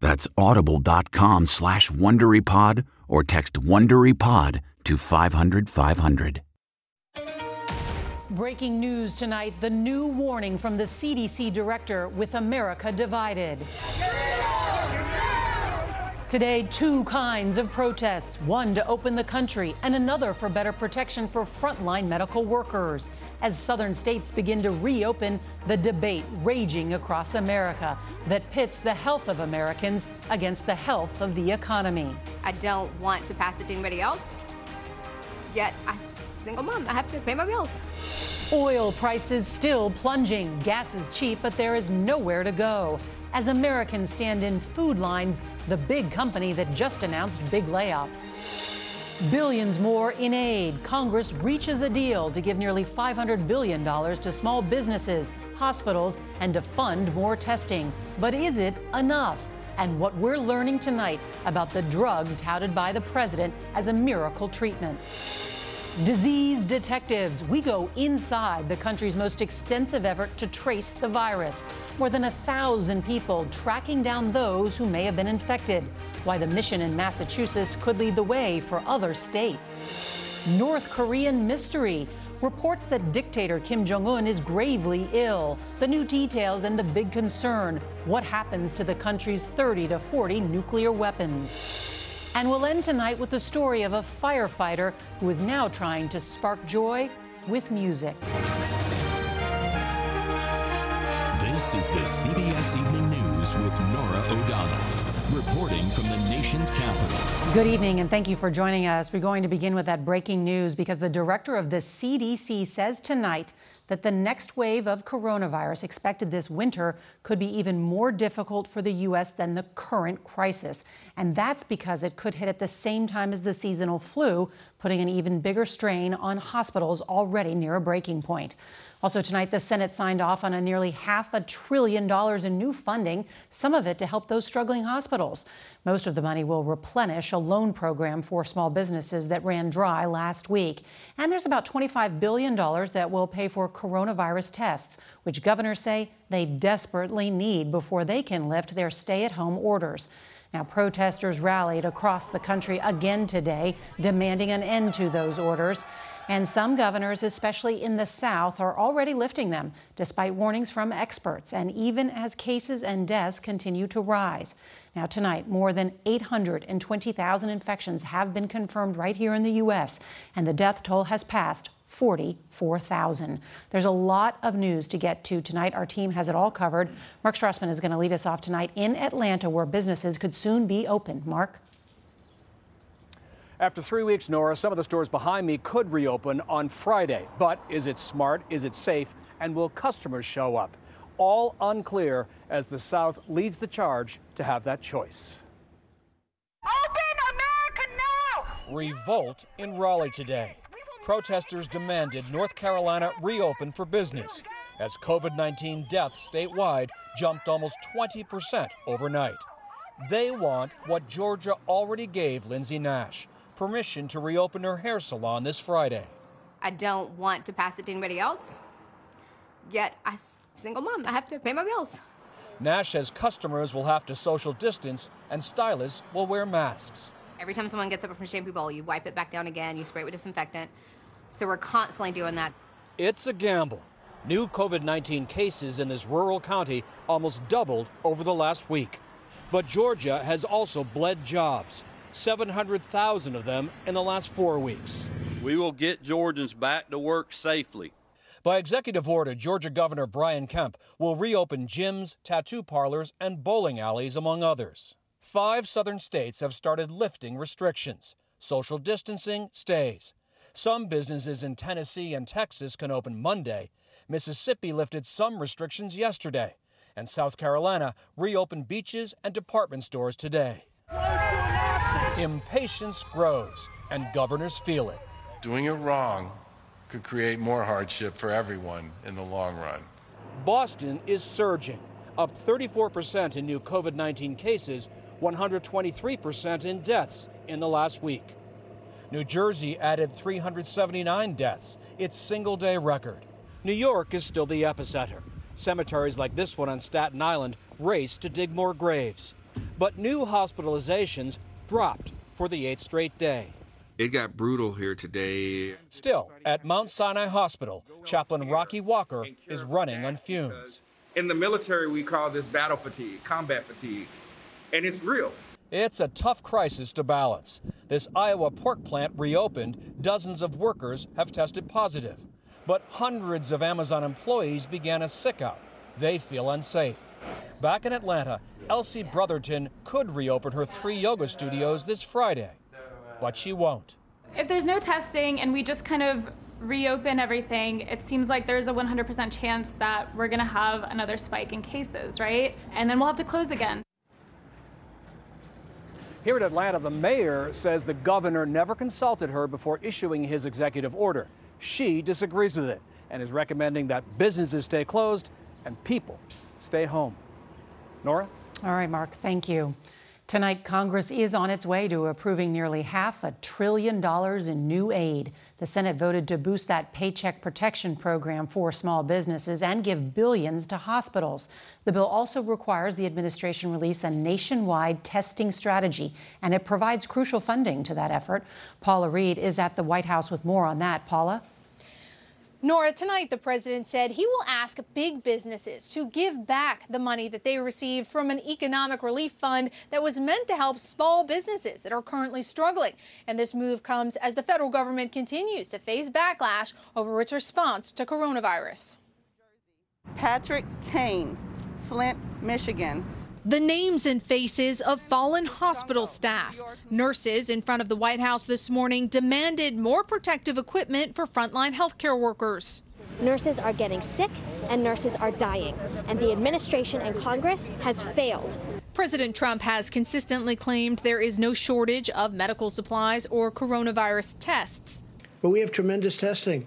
That's audible.com slash WonderyPod or text WonderyPod to 500 500. Breaking news tonight, the new warning from the CDC director with America divided. Today, two kinds of protests one to open the country, and another for better protection for frontline medical workers. As southern states begin to reopen, the debate raging across America that pits the health of Americans against the health of the economy. I don't want to pass it to anybody else, yet, a single mom, I have to pay my bills. Oil prices still plunging. Gas is cheap, but there is nowhere to go. As Americans stand in food lines, the big company that just announced big layoffs. Billions more in aid. Congress reaches a deal to give nearly $500 billion to small businesses, hospitals, and to fund more testing. But is it enough? And what we're learning tonight about the drug touted by the president as a miracle treatment. Disease detectives, we go inside the country's most extensive effort to trace the virus. More than a thousand people tracking down those who may have been infected. Why the mission in Massachusetts could lead the way for other states. North Korean mystery. Reports that dictator Kim Jong un is gravely ill. The new details and the big concern what happens to the country's 30 to 40 nuclear weapons. And we'll end tonight with the story of a firefighter who is now trying to spark joy with music. This is the CBS Evening News with Norah O'Donnell. Reporting from the nation's capital. Good evening, and thank you for joining us. We're going to begin with that breaking news because the director of the CDC says tonight that the next wave of coronavirus expected this winter could be even more difficult for the U.S. than the current crisis. And that's because it could hit at the same time as the seasonal flu, putting an even bigger strain on hospitals already near a breaking point. Also, tonight, the Senate signed off on a nearly half a trillion dollars in new funding, some of it to help those struggling hospitals. Most of the money will replenish a loan program for small businesses that ran dry last week. And there's about $25 billion that will pay for coronavirus tests, which governors say they desperately need before they can lift their stay at home orders. Now, protesters rallied across the country again today, demanding an end to those orders. And some governors, especially in the South, are already lifting them, despite warnings from experts, and even as cases and deaths continue to rise. Now, tonight, more than 820,000 infections have been confirmed right here in the U.S., and the death toll has passed 44,000. There's a lot of news to get to tonight. Our team has it all covered. Mark Strassmann is going to lead us off tonight in Atlanta, where businesses could soon be open. Mark? After three weeks, Norah, some of the stores behind me could reopen on Friday. But is it smart? Is it safe? And will customers show up? all unclear as the South leads the charge to have that choice. Open America now! Revolt in Raleigh today. Protesters demanded North Carolina reopen for business as COVID 19 deaths statewide jumped almost 20% overnight. They want what Georgia already gave Lindsay Nash permission to reopen her hair salon this Friday. I don't want to pass it to anybody else. Yet, I single mom, I have to pay my bills. Nash says customers will have to social distance and stylists will wear masks. Every time someone gets up from a shampoo bowl, you wipe it back down again, you spray it with disinfectant. So we're constantly doing that. It's a gamble. New COVID 19 cases in this rural county almost doubled over the last week. But Georgia has also bled jobs, 700,000 of them in the last four weeks. We will get Georgians back to work safely. By executive order, Georgia Governor Brian Kemp will reopen gyms, tattoo parlors, and bowling alleys, among others. Five southern states have started lifting restrictions. Social distancing stays. Some businesses in Tennessee and Texas can open Monday. Mississippi lifted some restrictions yesterday and South Carolina reopened beaches and department stores today. Impatience grows, and governors feel it. Doing it wrong could create more hardship for everyone in the long run. Boston is surging, up 34% in new COVID 19 cases, 123% in deaths in the last week. New Jersey added 379 deaths, its single day record. New York is still the epicenter. Cemeteries like this one on Staten Island race to dig more graves. But new hospitalizations dropped for the eighth straight day. It got brutal here today. Still, at Mount Sinai Hospital, Chaplain Rocky Walker is running on fumes. In the military, we call this battle fatigue, combat fatigue, and it's real. It's a tough crisis to balance. This Iowa pork plant reopened, dozens of workers have tested positive. But hundreds of Amazon employees began a sick out. They feel unsafe. Back in Atlanta, Elsie Brotherton could reopen her three yoga studios this Friday, but she won't. If there's no testing and we just kind of reopen everything, it seems like there's a 100% chance that we're going to have another spike in cases, right? And then we'll have to close again. Here in Atlanta, the mayor says the governor never consulted her before issuing his executive order. She disagrees with it and is recommending that businesses stay closed and people stay home. Norah? All right, Mark, thank you. Tonight, Congress is on its way to approving nearly half a trillion dollars in new aid. The Senate voted to boost that Paycheck Protection Program for small businesses and give billions to hospitals. The bill also requires the administration release a nationwide testing strategy, and it provides crucial funding to that effort. Paula Reid is at the White House with more on that. Paula? Norah, tonight the president said he will ask big businesses to give back the money that they received from an economic relief fund that was meant to help small businesses that are currently struggling. And this move comes as the federal government continues to face backlash over its response to coronavirus. Patrick Kane, Flint, Michigan the names and faces of fallen hospital staff. Nurses in front of the White House this morning demanded more protective equipment for frontline healthcare workers. Nurses are getting sick and nurses are dying, and the administration and Congress has failed. President Trump has consistently claimed there is no shortage of medical supplies or coronavirus tests. But we have tremendous testing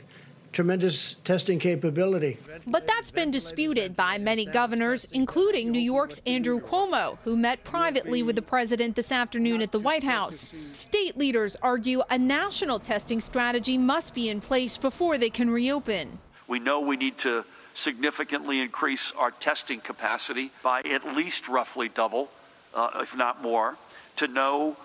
tremendous testing capability. But that's been disputed by many governors, including New York's Andrew Cuomo, who met privately with the president this afternoon at the White House. State leaders argue a national testing strategy must be in place before they can reopen. We know we need to significantly increase our testing capacity by at least roughly double, uh, if not more, to know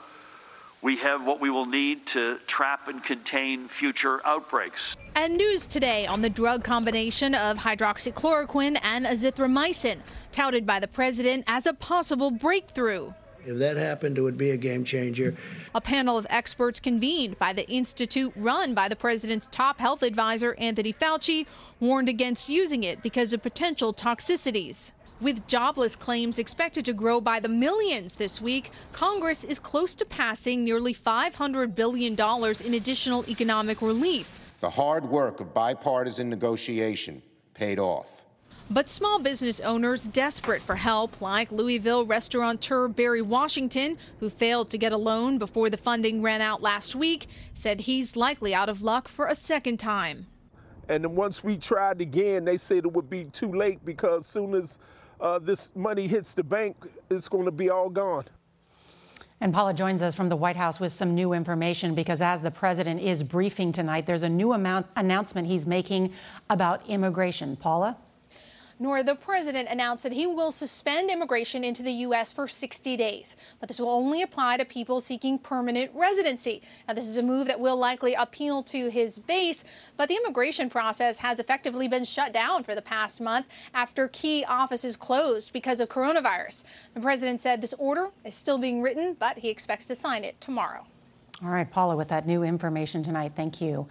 we have what we will need to trap and contain future outbreaks. And news today on the drug combination of hydroxychloroquine and azithromycin, touted by the president as a possible breakthrough. If that happened, it would be a game changer. A panel of experts convened by the institute run by the president's top health advisor, Anthony Fauci, warned against using it because of potential toxicities. With jobless claims expected to grow by the millions this week, Congress is close to passing nearly $500 billion in additional economic relief. The hard work of bipartisan negotiation paid off. But small business owners desperate for help, like Louisville restaurateur Barry Washington, who failed to get a loan before the funding ran out last week, said he's likely out of luck for a second time. And then once we tried again, they said it would be too late because as soon as uh, this money hits the bank, it's going to be all gone. And Paula joins us from the White House with some new information because as the president is briefing tonight, there's a new amount announcement he's making about immigration. Paula? Nor the president announced that he will suspend immigration into the U.S. for 60 days. But this will only apply to people seeking permanent residency. Now, this is a move that will likely appeal to his base, but the immigration process has effectively been shut down for the past month after key offices closed because of coronavirus. The president said this order is still being written, but he expects to sign it tomorrow. All right, Paula, with that new information tonight, thank you.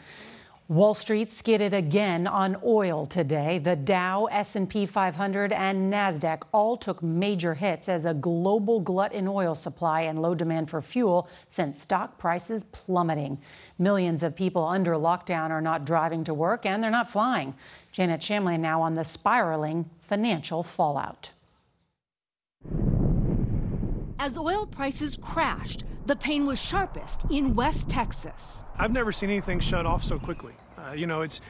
Wall Street skidded again on oil today. The Dow, S&P 500 and Nasdaq all took major hits as a global glut in oil supply and low demand for fuel sent stock prices plummeting. Millions of people under lockdown are not driving to work and they're not flying. Janet Shamlian now on the spiraling financial fallout. As oil prices crashed, the pain was sharpest in West Texas. I've never seen anything shut off so quickly. Uh, you know, it's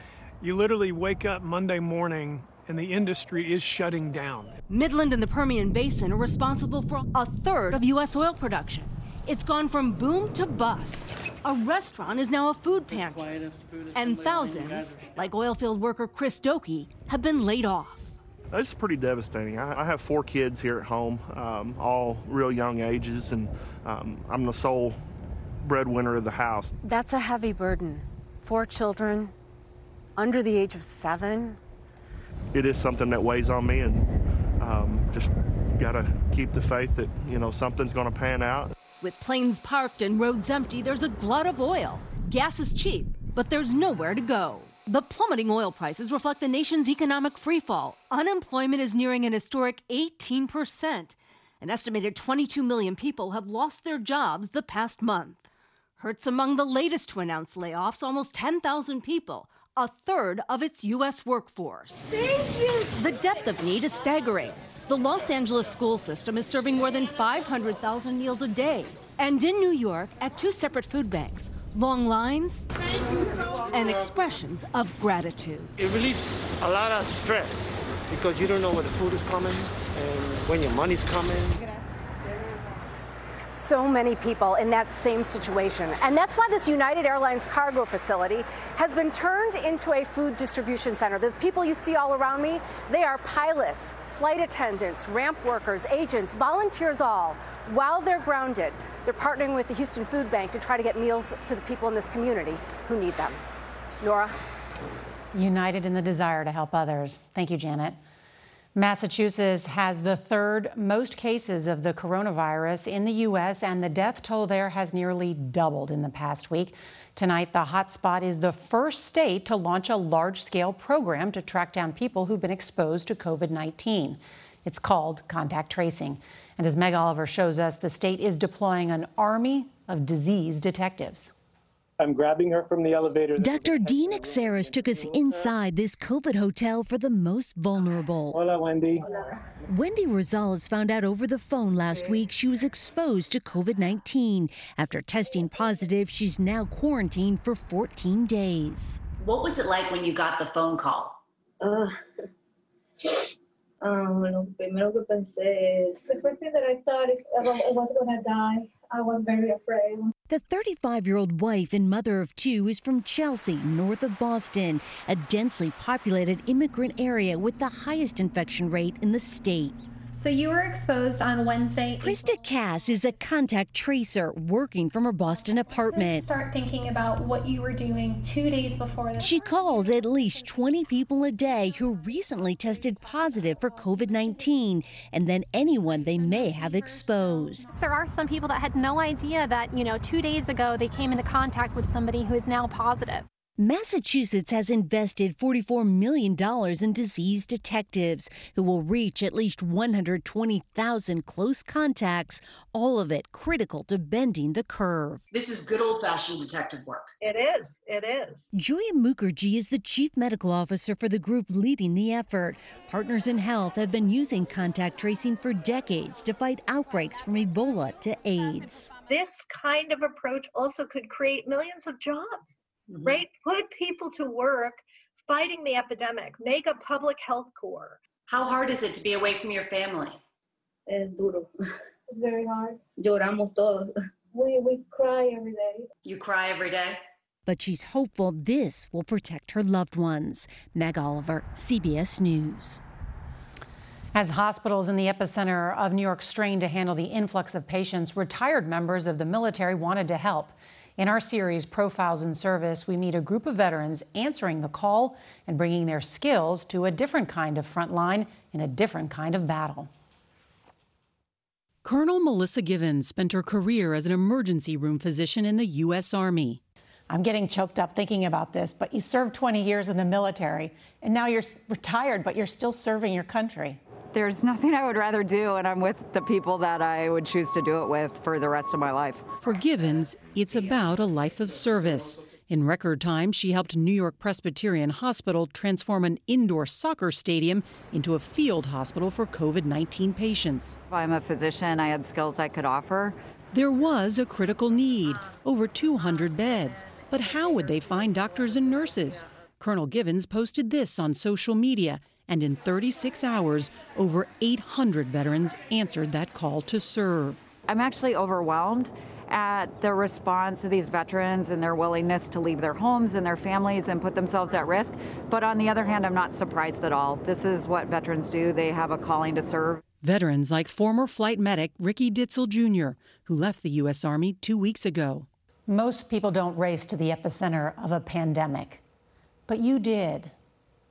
you literally wake up Monday morning and the industry is shutting down. Midland and the Permian Basin are responsible for a third of U.S. oil production. It's gone from boom to bust. A restaurant is now a food pantry. And thousands, like oilfield worker Chris Doki, have been laid off. It's pretty devastating. I, I have four kids here at home, um, all real young ages, and um, I'm the sole breadwinner of the house. That's a heavy burden. Four children under the age of seven. It is something that weighs on me, and um, just got to keep the faith that, you know, something's going to pan out. With planes parked and roads empty, there's a glut of oil. Gas is cheap, but there's nowhere to go. The plummeting oil prices reflect the nation's economic freefall. Unemployment is nearing an historic 18%. An estimated 22 million people have lost their jobs the past month. Hertz among the latest to announce layoffs, almost 10,000 people, a third of its U.S. workforce. Thank you. The depth of need is staggering. The Los Angeles school system is serving more than 500,000 meals a day. And in New York, at two separate food banks, long lines and expressions of gratitude. It releases a lot of stress because you don't know when the food is coming and when your money's coming. So many people in that same situation. And that's why this United Airlines cargo facility has been turned into a food distribution center. The people you see all around me, they are pilots, flight attendants, ramp workers, agents, volunteers all. While they're grounded, they're partnering with the Houston Food Bank to try to get meals to the people in this community who need them. Norah? United in the desire to help others. Thank you, Janet. Massachusetts has the third most cases of the coronavirus in the U.S., and the death toll there has nearly doubled in the past week. Tonight, the hotspot is the first state to launch a large scale program to track down people who've been exposed to COVID 19. It's called contact tracing. And as Meg Oliver shows us, the state is deploying an army of disease detectives. I'm grabbing her from the elevator. Dr. Dean Xerras took us inside this COVID hotel for the most vulnerable. Hola, Wendy. Wendy Rosales found out over the phone last week she was exposed to COVID 19. After testing positive, she's now quarantined for 14 days. What was it like when you got the phone call? Uh, um, lo primero que pensé es the first thing that I thought is I was going to die. I was very afraid. The 35 year old wife and mother of two is from Chelsea, north of Boston, a densely populated immigrant area with the highest infection rate in the state. So you were exposed on Wednesday. Krista Cass is a contact tracer working from her Boston apartment. Start thinking about what you were doing two days before this. She calls at least 20 people a day who recently tested positive for COVID 19 and then anyone they may have exposed. There are some people that had no idea that, you know, two days ago they came into contact with somebody who is now positive. Massachusetts has invested $44 million in disease detectives who will reach at least 120,000 close contacts, all of it critical to bending the curve. This is good old fashioned detective work. It is. It is. Joia Mukherjee is the chief medical officer for the group leading the effort. Partners in Health have been using contact tracing for decades to fight outbreaks from Ebola to AIDS. This kind of approach also could create millions of jobs, Mm-hmm. right? Put people to work fighting the epidemic, make a public health corps. How hard is it to be away from your family? Es duro. It's very hard. Lloramos todos. We, we cry every day. You cry every day? But she's hopeful this will protect her loved ones. Meg Oliver, CBS News. As hospitals in the epicenter of New York strained to handle the influx of patients, retired members of the military wanted to help. In our series, Profiles in Service, we meet a group of veterans answering the call and bringing their skills to a different kind of front line in a different kind of battle. Colonel Melissa Givens spent her career as an emergency room physician in the U.S. Army. I'm getting choked up thinking about this, but you served 20 years in the military, and now you're retired, but you're still serving your country. There's nothing I would rather do, and I'm with the people that I would choose to do it with for the rest of my life. For Givens, it's about a life of service. In record time, she helped New York Presbyterian Hospital transform an indoor soccer stadium into a field hospital for COVID 19 patients. I'm a physician, I had skills I could offer. There was a critical need over 200 beds. But how would they find doctors and nurses? Colonel Givens posted this on social media, and in 36 hours, over 800 veterans answered that call to serve. I'm actually overwhelmed at the response of these veterans and their willingness to leave their homes and their families and put themselves at risk. But on the other hand, I'm not surprised at all. This is what veterans do, they have a calling to serve. Veterans like former flight medic Ricky Ditzel Jr., who left the U.S. Army two weeks ago. Most people don't race to the epicenter of a pandemic, but you did.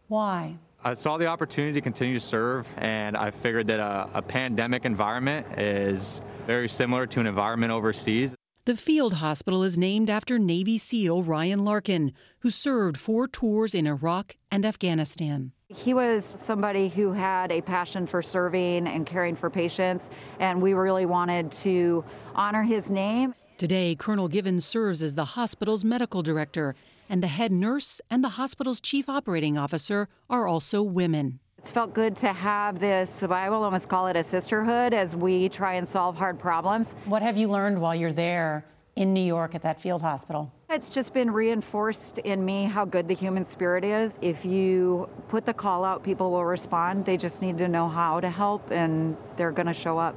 Why? I saw the opportunity to continue to serve, and I figured that a, a pandemic environment is very similar to an environment overseas. The field hospital is named after Navy SEAL Ryan Larkin, who served four tours in Iraq and Afghanistan. He was somebody who had a passion for serving and caring for patients, and we really wanted to honor his name. Today, Colonel Givens serves as the hospital's medical director, and the head nurse and the hospital's chief operating officer are also women. It's felt good to have this, I will almost call it a sisterhood as we try and solve hard problems. What have you learned while you're there in New York at that field hospital? It's just been reinforced in me how good the human spirit is. If you put the call out, people will respond. They just need to know how to help, and they're going to show up.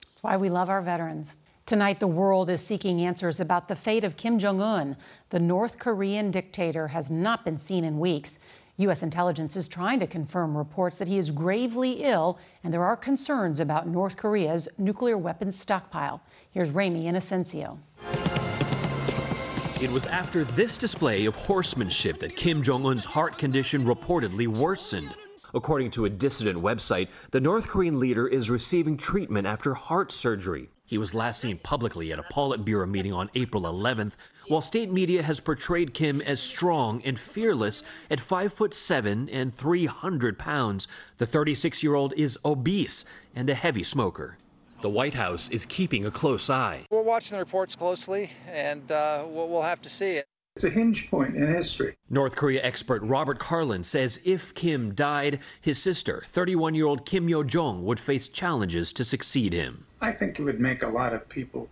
That's why we love our veterans. Tonight, the world is seeking answers about the fate of Kim Jong un. The North Korean dictator has not been seen in weeks. U.S. intelligence is trying to confirm reports that he is gravely ill, and there are concerns about North Korea's nuclear weapons stockpile. Here's Ramy Inocencio. It was after this display of horsemanship that Kim Jong un's heart condition reportedly worsened. According to a dissident website, the North Korean leader is receiving treatment after heart surgery. He was last seen publicly at a Politburo meeting on April 11th, while state media has portrayed Kim as strong and fearless at 5 foot 7 and 300 pounds. The 36-year-old is obese and a heavy smoker. The White House is keeping a close eye. We're watching the reports closely, and uh, we'll, have to see it. It's a hinge point in history. North Korea expert Robert Carlin says if Kim died, his sister, 31 year old Kim Yo Jong, would face challenges to succeed him. I think it would make a lot of people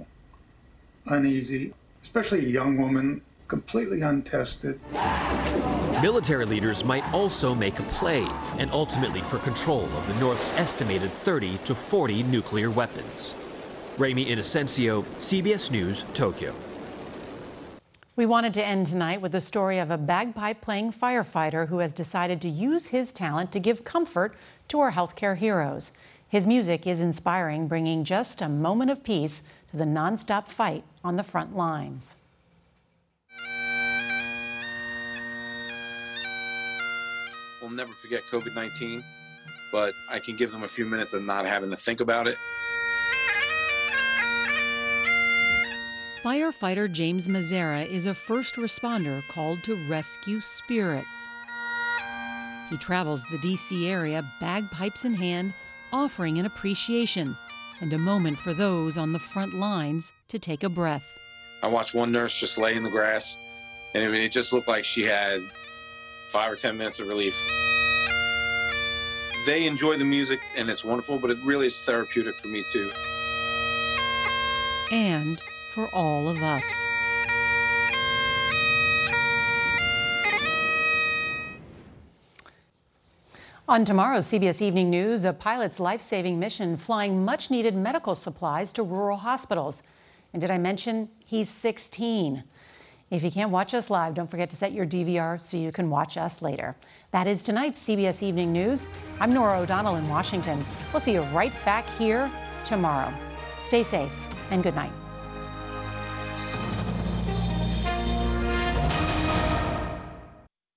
uneasy, especially a young woman, completely untested. Military leaders might also make a play, and ultimately for control of the North's estimated 30 to 40 nuclear weapons. Ramy Inocencio, CBS News, Tokyo. We wanted to end tonight with the story of a bagpipe playing firefighter who has decided to use his talent to give comfort to our healthcare heroes. His music is inspiring, bringing just a moment of peace to the nonstop fight on the front lines. We'll never forget COVID 19, but I can give them a few minutes of not having to think about it. Firefighter James Mazzara is a first responder called to rescue spirits. He travels the DC area, bagpipes in hand, offering an appreciation and a moment for those on the front lines to take a breath. I watched one nurse just lay in the grass, and it, it just looked like she had five or 10 minutes of relief. They enjoy the music, and it's wonderful, but it really is therapeutic for me, too. And for all of us. On tomorrow's CBS Evening News, a pilot's life saving mission flying much needed medical supplies to rural hospitals. And did I mention he's 16? If you can't watch us live, don't forget to set your DVR so you can watch us later. That is tonight's CBS Evening News. I'm Norah O'Donnell in Washington. We'll see you right back here tomorrow. Stay safe and good night.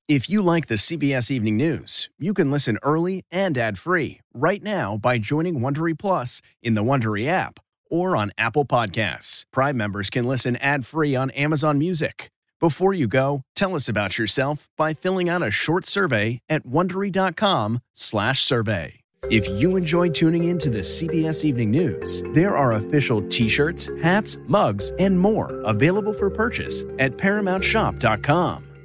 If you like the CBS Evening News, you can listen early and ad-free right now by joining Wondery Plus in the Wondery app or on Apple Podcasts. Prime members can listen ad-free on Amazon Music. Before you go, tell us about yourself by filling out a short survey at wondery.com/survey. If you enjoy tuning in to the CBS Evening News, there are official t-shirts, hats, mugs, and more available for purchase at paramountshop.com.